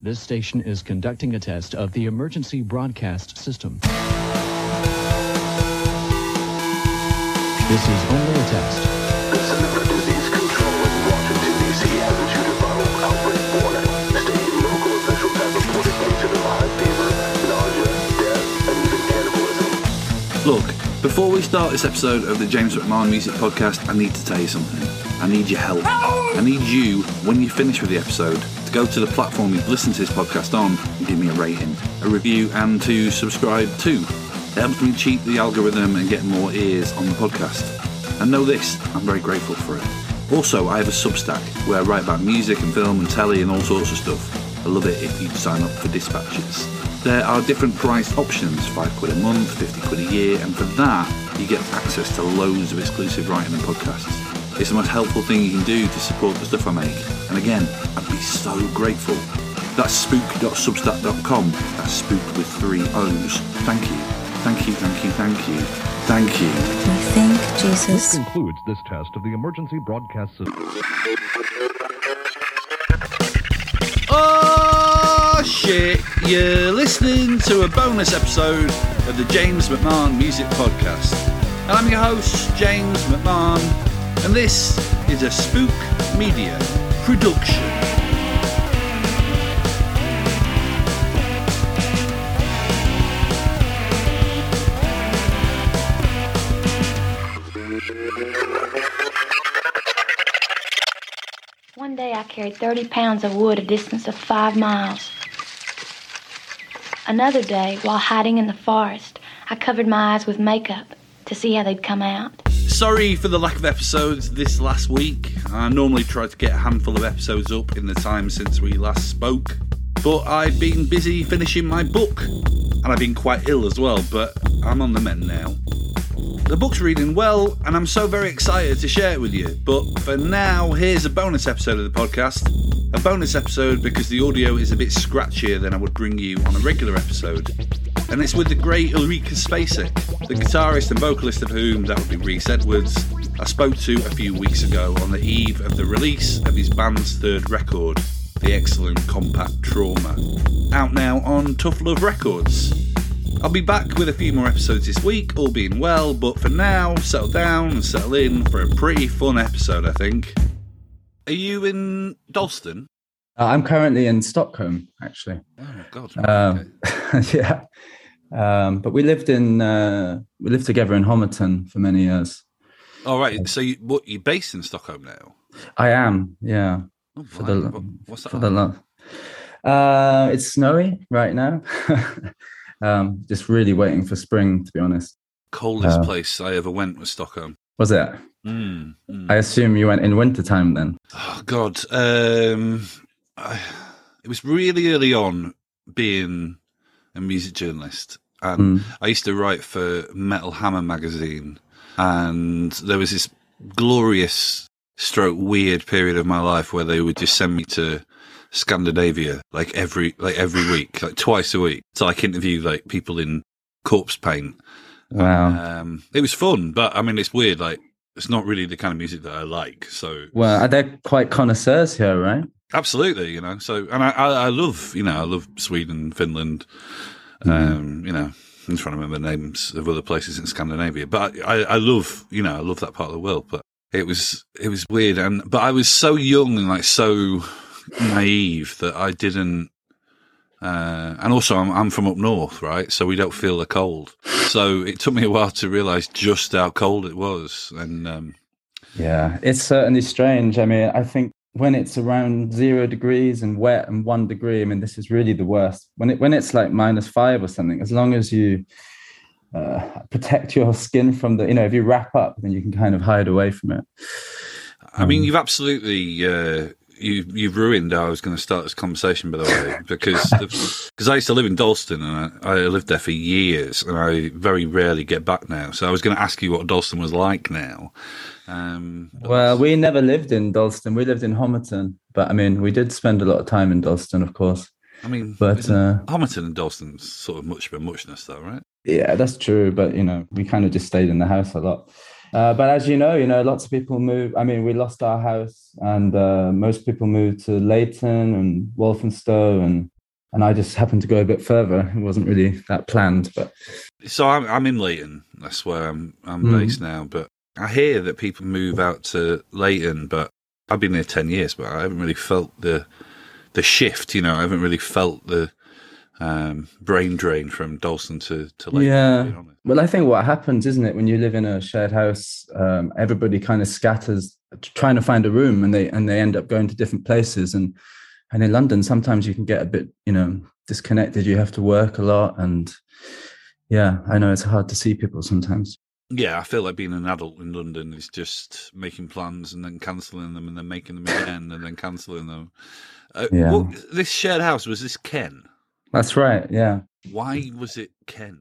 This station is conducting a test of the emergency broadcast system. This is only a test. The Center for Disease Control in Washington, D.C. has issued a viral outbreak warning, stating local officials have reported cases of high fever, nausea, death, and even cannibalism. Look, before we start this episode of the James McMahon Music Podcast, I need to tell you something. I need your help. I need you, when you finish with the episode, to go to the platform you've listened to this podcast on and give me a rating, a review, and to subscribe too. It helps me cheat the algorithm and get more ears on the podcast. And know this, I'm very grateful for it. Also, I have a Substack where I write about music and film and telly and all sorts of stuff. I love it if you sign up for dispatches. There are different priced options, 5 quid a month, 50 quid a year, and for that, you get access to loads of exclusive writing and podcasts. It's the most helpful thing you can do to support the stuff I make. And again, I'd be so grateful. That's spoook.substack.com. That's spoook with three O's. Thank you. Thank you, thank you, thank you. Thank you. We think This Jesus concludes this test of the emergency broadcast system. Oh shit! You're listening to a bonus episode of the James McMahon Music Podcast. I'm your host, James McMahon, and this is a Spook Media production. One day I carried 30 pounds of wood a distance of five miles. Another day, while hiding in the forest, I covered my eyes with makeup to see how they'd come out. Sorry for the lack of episodes this last week. I normally try to get a handful of episodes up in the time since we last spoke, but I've been busy finishing my book, and I've been quite ill as well, but I'm on the mend now. The book's reading well, and I'm so very excited to share it with you. But for now, here's a bonus episode of the podcast. A bonus episode because the audio is a bit scratchier than I would bring you on a regular episode. And it's with the great Ulrika Spacek, the guitarist and vocalist of whom that would be Rhys Edwards, I spoke to a few weeks ago on the eve of the release of his band's third record, the excellent Compact Trauma, out now on Tough Love Records. I'll be back with a few more episodes this week, all being well, but for now, settle down and settle in for a pretty fun episode, I think. Are you in Dalston? Uh, I'm currently in Stockholm, actually. Oh god. Um, okay. yeah, um, but we lived in uh, we lived together in Homerton for many years. All right. So you, what, you're based in Stockholm now? I am, yeah. Oh, For the what's that? for the like? lo- uh, it's snowy right now. um, just really waiting for spring, to be honest. Coldest uh, place I ever went was Stockholm. Was it? Mm, mm. I assume you went in wintertime then. Oh God, um, I, it was really early on being a music journalist, and Mm. I used to write for Metal Hammer magazine, and there was this glorious, stroke weird period of my life where they would just send me to Scandinavia like every like every week, like twice a week, to like interview like people in corpse paint. Wow. Um, it was fun, but I mean, it's weird. Like, it's not really the kind of music that I like. So, well, they're they quite connoisseurs here, right? Absolutely, you know. So, and I, I, love, you know, I love Sweden, Finland. Mm-hmm. Um, you know, I'm trying to remember names of other places in Scandinavia, but I, I love, you know, I love that part of the world. But it was, it was weird, and but I was so young and like so naive that I didn't. Uh, and also, I'm, I'm from up north, right? So we don't feel the cold. So it took me a while to realize just how cold it was. And um, Yeah, it's certainly strange. I mean, I think when it's around zero degrees and wet and one degree, I mean, this is really the worst. When it when it's like minus five or something, as long as you uh, protect your skin from the, you know, if you wrap up, then you can kind of hide away from it. I mean, Um, you've absolutely uh, you you've ruined how I was going to start this conversation, by the way, because because I used to live in Dalston and I, I lived there for years, and I very rarely get back now. So I was going to ask you what Dalston was like now. Um, Well, we never lived in Dalston. We lived in Homerton, but I mean, we did spend a lot of time in Dalston, of course. I mean, but, uh, Homerton and Dalston's sort of much of a muchness, though, right? Yeah, that's true. But you know, we kind of just stayed in the house a lot. Uh, but as you know, you know, lots of people move. I mean, we lost our house, and uh, most people moved to Leyton and Walthamstow, and and I just happened to go a bit further. It wasn't really that planned, but So I'm I'm in Leyton. That's where I'm I'm Mm. based now. But I hear that people move out to Leyton, but I've been there ten years, but I haven't really felt the the shift. You know, I haven't really felt the um, brain drain from Dalston to to Leyton. Yeah. to be honest. Well, I think what happens, isn't it, when you live in a shared house, um, everybody kind of scatters trying to find a room, and they and they end up going to different places. And and in London, sometimes you can get a bit, you know, disconnected. You have to work a lot, and yeah, I know it's hard to see people sometimes. Yeah, I feel like being an adult in London is just making plans and then cancelling them and then making them again and then cancelling them. Uh, Yeah. what- this shared house was this Ken? That's right. Yeah. Why was it Ken?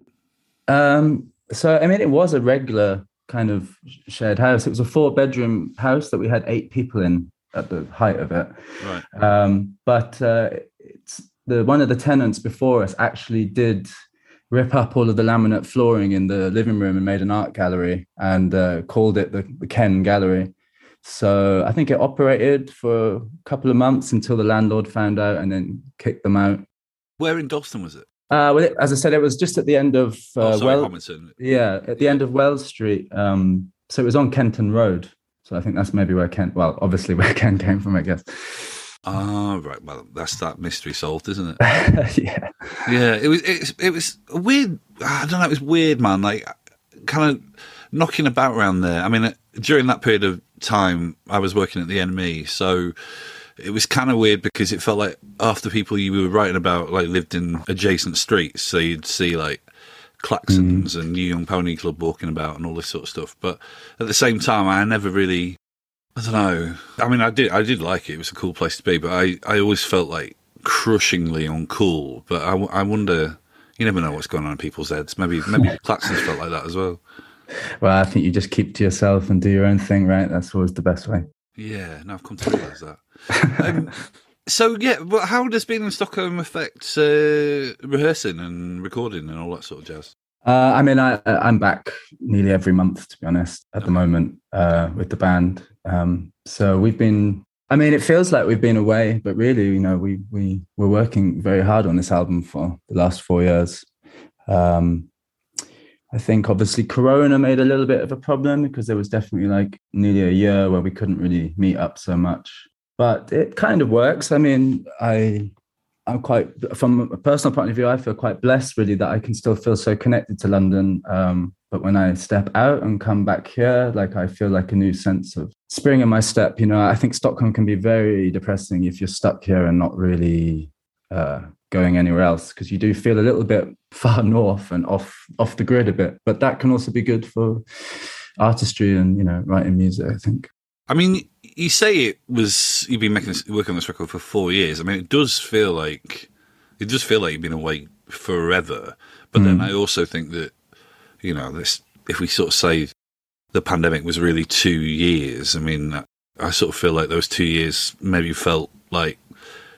Um, so I mean, it was a regular kind of shared house. It was a four-bedroom house that we had eight people in at the height of it. Right. Um, but uh, it's the one of the tenants before us actually did rip up all of the laminate flooring in the living room and made an art gallery and uh, called it the, the Ken Gallery. So I think it operated for a couple of months until the landlord found out and then kicked them out. Where in Dalston was it? Uh, well, it, as I said, it was just at the end of uh, oh, sorry, well, Homerton. yeah, at the end of Wells Street. Um, so it was on Kenton Road. So I think that's maybe where Ken, well, obviously where Ken came from, I guess. Ah, right. Well, that's that mystery solved, isn't it? yeah. yeah, it was. It, it was a weird. I don't know. It was weird, man. Like kind of knocking about around there. I mean, during that period of time, I was working at the NME, so it was kind of weird because it felt like after people you were writing about like lived in adjacent streets, so you'd see like Klaxons mm. and New Young Pony Club walking about and all this sort of stuff. But at the same time, I never really. I don't know. I mean, I did. I did like it. It was a cool place to be, but I, I always felt like crushingly uncool. But I, I wonder. You never know what's going on in people's heads. Maybe maybe Klaxons felt like that as well. Well, I think you just keep to yourself and do your own thing, right? That's always the best way. Yeah, no, I've come to realise that. Um, so yeah, but how does being in Stockholm affect uh, rehearsing and recording and all that sort of jazz? Uh, I mean, I, I'm back nearly every month, to be honest, at the moment uh, with the band. Um, so we've been. I mean, it feels like we've been away, but really, you know, we we we're working very hard on this album for the last four years. Um, I think obviously Corona made a little bit of a problem because there was definitely like nearly a year where we couldn't really meet up so much. But it kind of works. I mean, I I'm quite from a personal point of view, I feel quite blessed really that I can still feel so connected to London. Um, but when I step out and come back here, like I feel like a new sense of spring in my step. You know, I think Stockholm can be very depressing if you're stuck here and not really uh, going anywhere else because you do feel a little bit far north and off off the grid a bit. But that can also be good for artistry and you know writing music. I think. I mean, you say it was you've been making this, working on this record for four years. I mean, it does feel like it does feel like you've been away forever. But then hmm. I also think that you know this. If we sort of say the pandemic was really two years, I mean, I sort of feel like those two years maybe felt like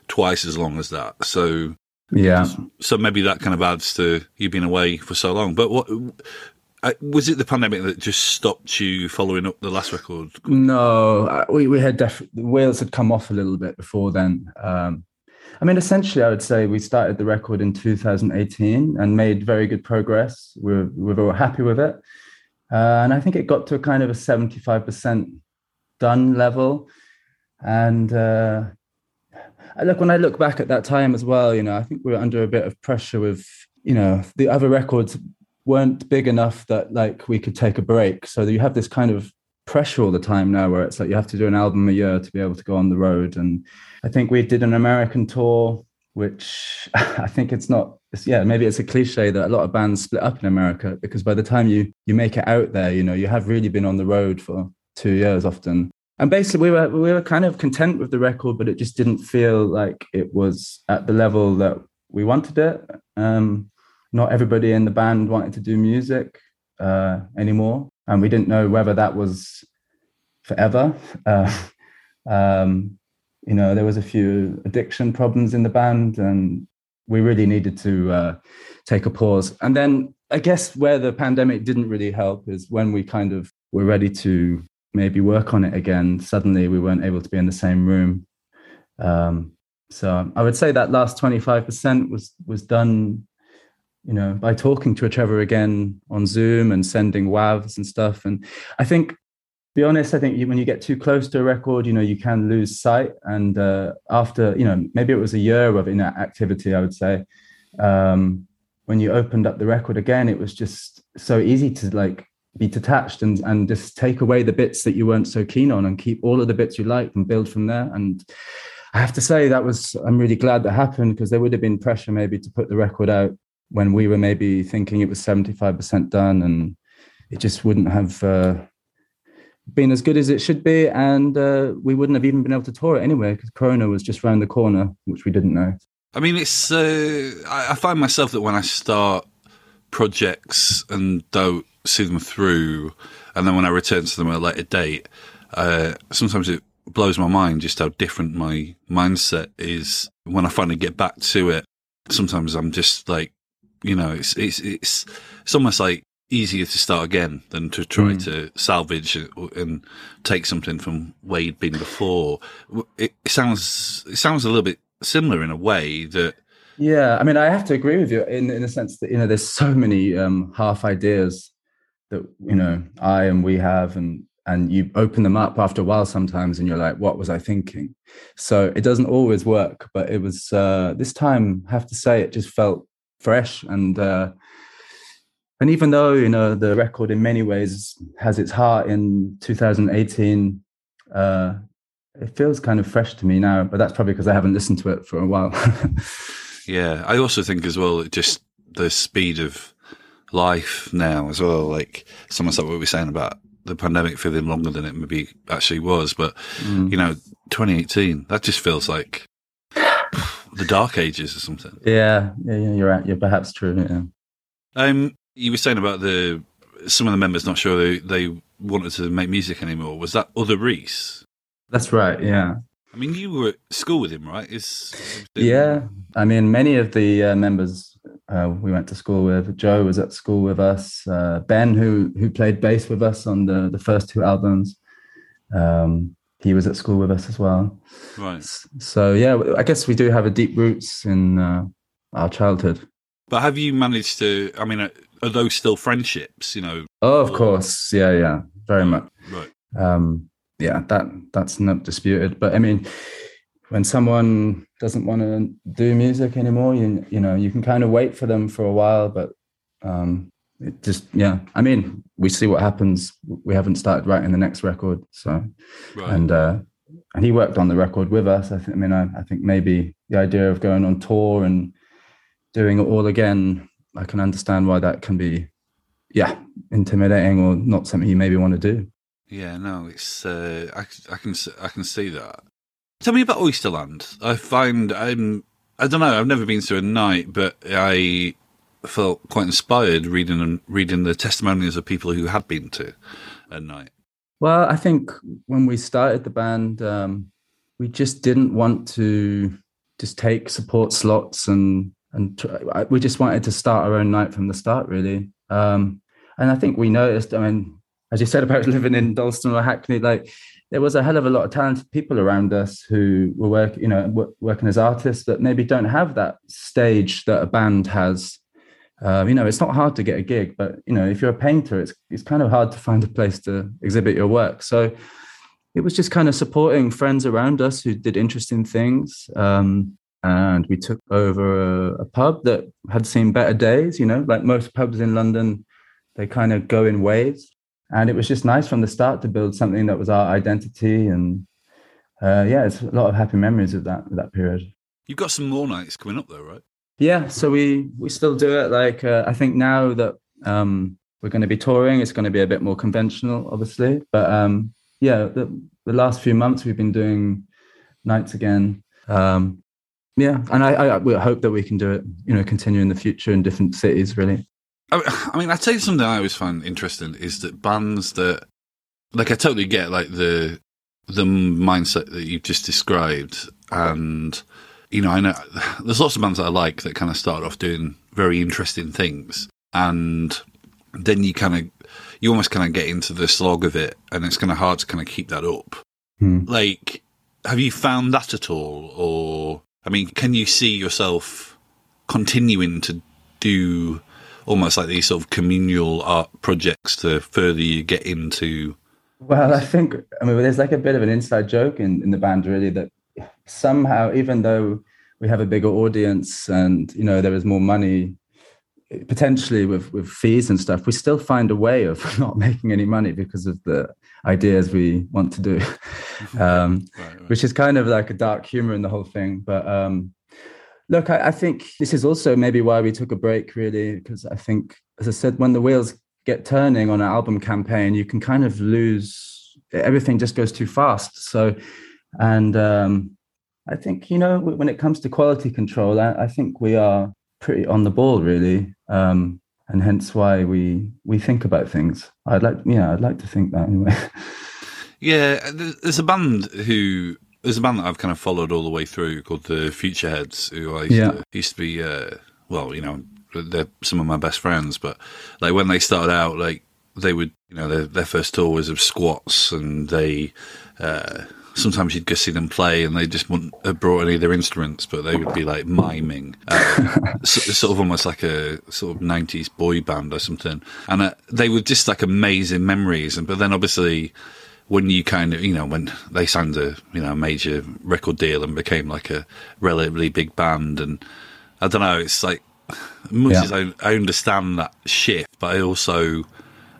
twice as long as that. So Yeah. so maybe that kind of adds to you being away for so long. But what uh, was it? The pandemic that just stopped you following up the last record? No, uh, we we had def- wheels had come off a little bit before then. Um, I mean, essentially, I would say we started the record in 2018 and made very good progress. We were, we were happy with it, uh, and I think it got to a kind of a 75% done level. And uh, look when I look back at that time as well, you know, I think we were under a bit of pressure with, you know, the other records weren't big enough that like we could take a break. So you have this kind of pressure all the time now where it's like you have to do an album a year to be able to go on the road. And I think we did an American tour, which I think it's not, it's, yeah, maybe it's a cliche that a lot of bands split up in America because by the time you you make it out there, you know, you have really been on the road for two years often. And basically, we were we were kind of content with the record, but it just didn't feel like it was at the level that we wanted it. Um, not everybody in the band wanted to do music uh, anymore, and we didn't know whether that was forever. Uh, um, you know, there was a few addiction problems in the band, and we really needed to uh, take a pause. And then I guess where the pandemic didn't really help is when we kind of were ready to maybe work on it again, suddenly we weren't able to be in the same room. Um, so I would say that last 25% was was done, you know, by talking to Trevor again on Zoom and sending WAVs and stuff. And I think, be honest, I think when you get too close to a record, you know, you can lose sight. And uh, after, you know, maybe it was a year of inactivity, I would say. Um, when you opened up the record again, it was just so easy to like be detached and and just take away the bits that you weren't so keen on and keep all of the bits you liked and build from there. And I have to say that was I'm really glad that happened because there would have been pressure maybe to put the record out when we were maybe thinking it was 75% done and it just wouldn't have uh, been as good as it should be and uh, we wouldn't have even been able to tour it anyway because corona was just around the corner which we didn't know I mean, it's. Uh, I, I find myself that when I start projects and don't see them through, and then when I return to them at a later date, uh, sometimes it blows my mind just how different my mindset is when I finally get back to it. Sometimes I'm just like, you know, it's it's it's it's almost like easier to start again than to try Mm. to salvage and, take something from where you'd been before. It sounds it sounds a little bit similar in a way that Yeah, I mean, I have to agree with you in in the sense that you know there's so many um, half ideas that you know I and we have, and and you open them up after a while sometimes, and you're like, what was I thinking? So it doesn't always work, but it was uh, this time. I have to say, it just felt fresh and. Uh, and even though you know the record in many ways has its heart in 2018, uh, it feels kind of fresh to me now. But that's probably because I haven't listened to it for a while. Yeah, I also think as well just the speed of life now as well. Like someone like what we were saying about the pandemic feeling longer than it maybe actually was, but Mm. you know, 2018 that just feels like the dark ages or something. Yeah, yeah, yeah, you're right. You're perhaps true. Yeah. Um, you were saying about the some of the members not sure they, they wanted to make music anymore. Was that other Rhys? That's right. Yeah. I mean, you were at school with him, right? Is Yeah. I mean, many of the uh, members uh, we went to school with. Joe was at school with us. Uh, ben, who who played bass with us on the the first two albums, um, he was at school with us as well. right. So yeah, I guess we do have a deep roots in uh, our childhood. But have you managed to? I mean, are are those still friendships? You know, Oh, of course. Yeah, yeah, very much. right? um, yeah, that that's not disputed. But I mean, when someone doesn't want to do music anymore, you you know, you can kind of wait for them for a while, but um, it just yeah. I mean, we see what happens. We haven't started writing the next record, so Right. and uh, and he worked on the record with us. I think. I mean, I, I think maybe the idea of going on tour and doing it all again, I can understand why that can be, yeah, intimidating or not something you maybe want to do. Yeah, no, it's uh, I, I can i can see that. Tell me about Oysterland. I find I'm I don't know. I've never been to a night, but I felt quite inspired reading and reading the testimonials of people who had been to a night. Well, I think when we started the band, um, we just didn't want to just take support slots and and try, we just wanted to start our own night from the start, really. Um, and I think we noticed. I mean, as you said about living in Dalston or Hackney, like there was a hell of a lot of talented people around us who were work, you know, wo- working as artists that maybe don't have that stage that a band has. Um, you know, it's not hard to get a gig, but you know, if you're a painter, it's it's kind of hard to find a place to exhibit your work. So it was just kind of supporting friends around us who did interesting things. Um, and we took over a, a pub that had seen better days. You know, like most pubs in London, they kind of go in waves. And it was just nice from the start to build something that was our identity. And uh, yeah, it's a lot of happy memories of that that period. You've got some more nights coming up though, right? Yeah, so we we still do it. Like uh, I think now that um, we're going to be touring, it's going to be a bit more conventional, obviously. But um, yeah, the, the last few months we've been doing nights again. Um, yeah, and I, I hope that we can do it. You know, continue in the future in different cities. Really. I, I mean, I tell you something I always find interesting is that bands that, like, I totally get like the the mindset that you've just described, and you know, I know there's lots of bands that I like that kind of start off doing very interesting things, and then you kind of you almost kind of get into the slog of it, and it's kind of hard to kind of keep that up. Hmm. Like, have you found that at all, or I mean, can you see yourself continuing to do almost like these sort of communal art projects to further you get into? Well, I think I mean there's like a bit of an inside joke in, in the band really that somehow even though we have a bigger audience and you know there is more money potentially with with fees and stuff we still find a way of not making any money because of the ideas we want to do um, Right, right. which is kind of like a dark humor in the whole thing but um, look I, I think this is also maybe why we took a break really because i think as i said when the wheels get turning on an album campaign you can kind of lose everything just goes too fast so and um, i think you know when it comes to quality control I, I think we are pretty on the ball really um, and hence why we we think about things i'd like yeah i'd like to think that anyway Yeah, there's a band who there's a band that I've kind of followed all the way through called the Futureheads, who I used, Yeah. to, used to be. Uh, well, you know, they're some of my best friends, but like when they started out, like they would, you know, their their first tour was of squats, and they. Uh, Sometimes you'd go see them play, and they just wouldn't have brought any of their instruments, but they would be like miming, uh, so, sort of almost like a sort of '90s boy band or something. And uh, they were just like amazing memories. And but then obviously, when you kind of you know when they signed a you know major record deal and became like a relatively big band and I don't know it's like much Yeah. as I, I understand that shift but I also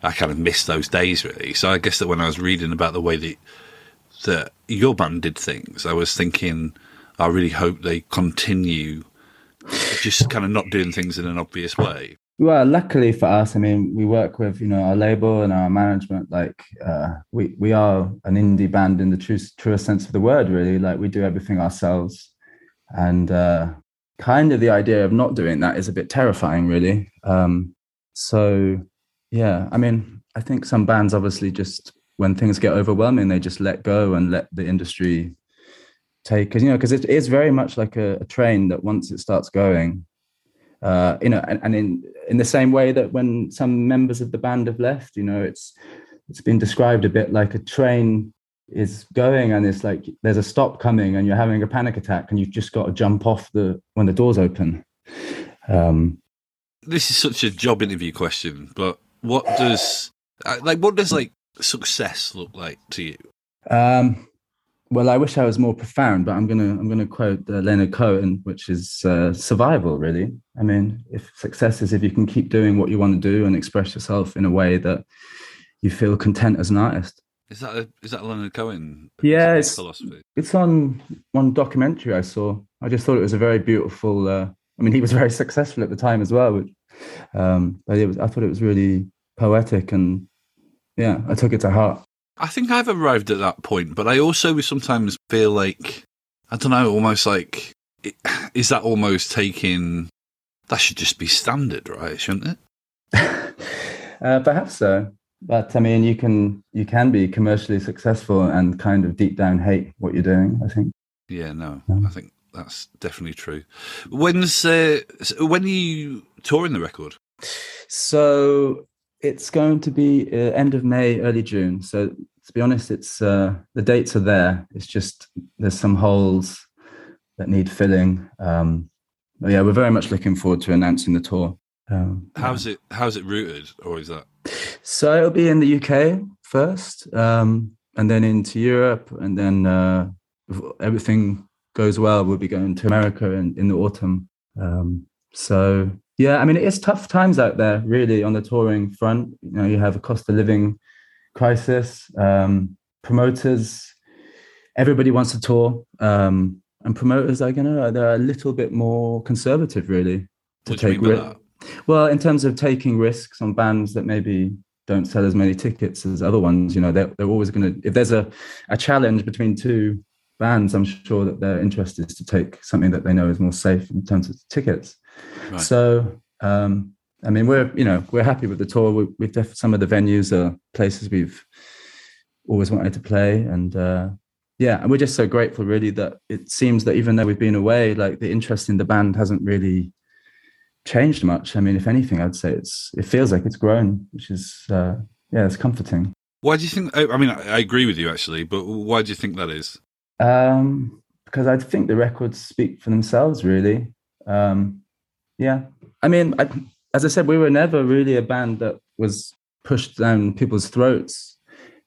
I kind of miss those days really so I guess that when I was reading about the way that that your band did things I was thinking I really hope they continue just kind of not doing things in an obvious way Well, luckily for us, I mean, we work with you know our label and our management. Like, uh, we we are an indie band in the true truest sense of the word. Really, like we do everything ourselves, and uh, kind of the idea of not doing that is a bit terrifying, really. Um, so, yeah, I mean, I think some bands obviously just when things get overwhelming, they just let go and let the industry take because you know because it is very much like a, a train that once it starts going uh, you know, and, and in in the same way that when some members of the band have left, you know, it's it's been described a bit like a train is going and it's like there's a stop coming and you're having a panic attack and you've just got to jump off the when the doors open. Um, this is such a job interview question, but what does uh, like what does like success look like to you? um, well, I wish I was more profound, but I'm gonna I'm gonna quote uh, Leonard Cohen, which is uh, survival. Really, I mean, if success is if you can keep doing what you want to do and express yourself in a way that you feel content as an artist. Is that a, is that Leonard Cohen? Yeah, it's- philosophy. It's on one documentary I saw. I just thought it was a very beautiful. Uh, I mean, he was very successful at the time as well, which, um, but it was. I thought it was really poetic, and yeah, I took it to heart. I think I've arrived at that point, but I also sometimes feel like I don't know, almost like is that almost taking that should just be standard, right? Shouldn't it? uh, perhaps so, but I mean, you can you can be commercially successful and kind of deep down hate what you're doing. I think. Yeah, no, Yeah. I think that's definitely true. When's uh, when are you touring the record? So it's going to be uh, end of May, early June. So to be honest, it's uh, the dates are there. It's just there's some holes that need filling. Um, yeah, we're very much looking forward to announcing the tour. Um, How's it how's it rooted, or is that so it'll be in the UK first, um, and then into Europe, and then uh, if everything goes well, we'll be going to America in, in the autumn. Um, so yeah, I mean, it is tough times out there, really, on the touring front. You know, you have a cost of living crisis, um, promoters, everybody wants to tour, um, and promoters are gonna they're a little bit more conservative, really, to what take ri- well, in terms of taking risks on bands that maybe don't sell as many tickets as other ones, you know, they're, they're always going to, if there's a, a challenge between two bands, I'm sure that their interest is to take something that they know is more safe in terms of tickets. Right. So, um, I mean, we're, you know, we're happy with the tour. We, we've def- some of the venues are places we've always wanted to play. And, uh, yeah, and we're just so grateful, really, that it seems that even though we've been away, like the interest in the band hasn't really changed much. I mean, if anything, I'd say it's it feels like it's grown, which is uh, yeah, it's comforting. Why do you think? I I mean, I I agree with you actually, but why do you think that is? Um, because I think the records speak for themselves, really. Um, yeah, I mean, I, as I said, we were never really a band that was pushed down people's throats.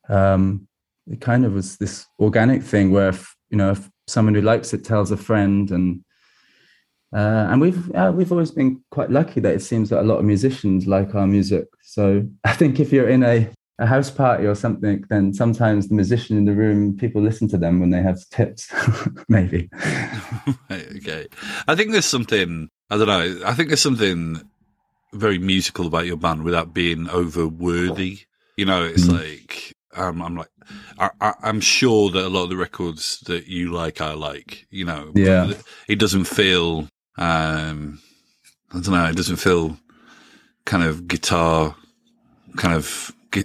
Um, it kind of was this organic thing where, if, you know, if someone who likes it tells a friend, and uh, and we've uh, we've always been quite lucky that it seems that a lot of musicians like our music. So I think if you're in a a house party or something, then sometimes the musician in the room, people listen to them when they have tips, maybe. okay. I think there's something, I don't know, I think there's something very musical about your band without being over worthy. You know, it's Mm. like, um, I'm like, I, I, I'm sure that a lot of the records that you like, I like, you know, Yeah. it doesn't feel, um, I don't know, it doesn't feel kind of guitar, kind of gu-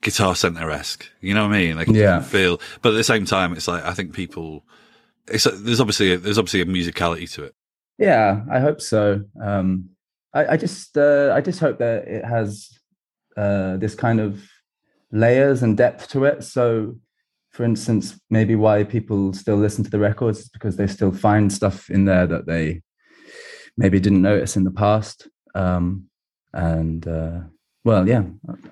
guitar center esque. You know what I mean? Like, Yeah. doesn't feel, but at the same time, it's like, I think people, it's, there's obviously, a, there's obviously a musicality to it. Yeah, I hope so. Um, I, I just uh, I just hope that it has uh, this kind of layers and depth to it. So, for instance, maybe why people still listen to the records is because they still find stuff in there that they maybe didn't notice in the past. Um, and uh, well, yeah,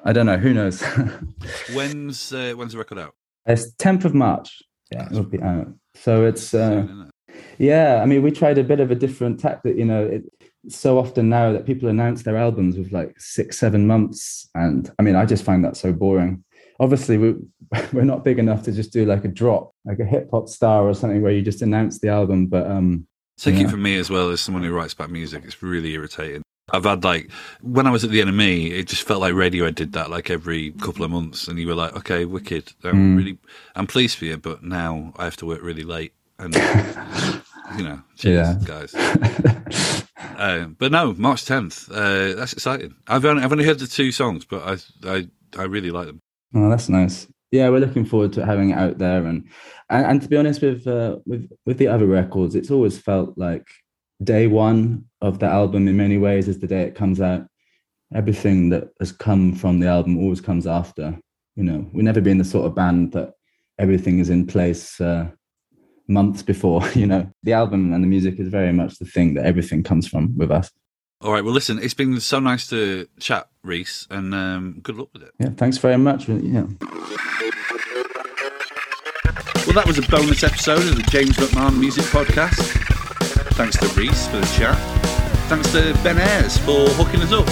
I don't know. Who knows? When's, uh, when's the record out? it's 10th of March. Yeah, it'll be out. So it's uh, Soon, isn't it? Yeah, I mean, we tried a bit of a different tactic. You know, it, it's so often now that people announce their albums with like six, seven months, and I mean, I just find that so boring. Obviously, we we're not big enough to just do like a drop, like a hip hop star or something, where you just announce the album. But um, Take Yeah. it from me as well as someone who writes about music. It's really irritating. I've had like when I was at the NME, it just felt like Radiohead did that like every couple of months, and you were like, "Okay, wicked. I'm Mm. really, I'm pleased for you, but now I have to work really late." And you know, cheers, Yeah. guys. Uh, but no, March 10th. Uh, that's exciting. I've only, I've only heard the two songs, but I, I, I really like them. Oh, that's nice. Yeah, we're looking forward to having it out there, and and, and to be honest, with uh, with with the other records, it's always felt like day one of the album in many ways is the day it comes out. Everything that has come from the album always comes after. You know, we've never been the sort of band that everything is in place uh, months before. You know, the album and the music is very much the thing that everything comes from with us. All right. Well, listen, it's been so nice to chat, Rhys, and um, good luck with it. Yeah, thanks very much. Yeah. Well, that was a bonus episode of the James McMahon Music Podcast. Thanks to Rhys for the chat. Thanks to Ben Ayres for hooking us up.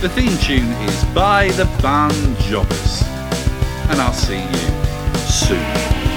The theme tune is by the band Jobbers. And I'll see you soon.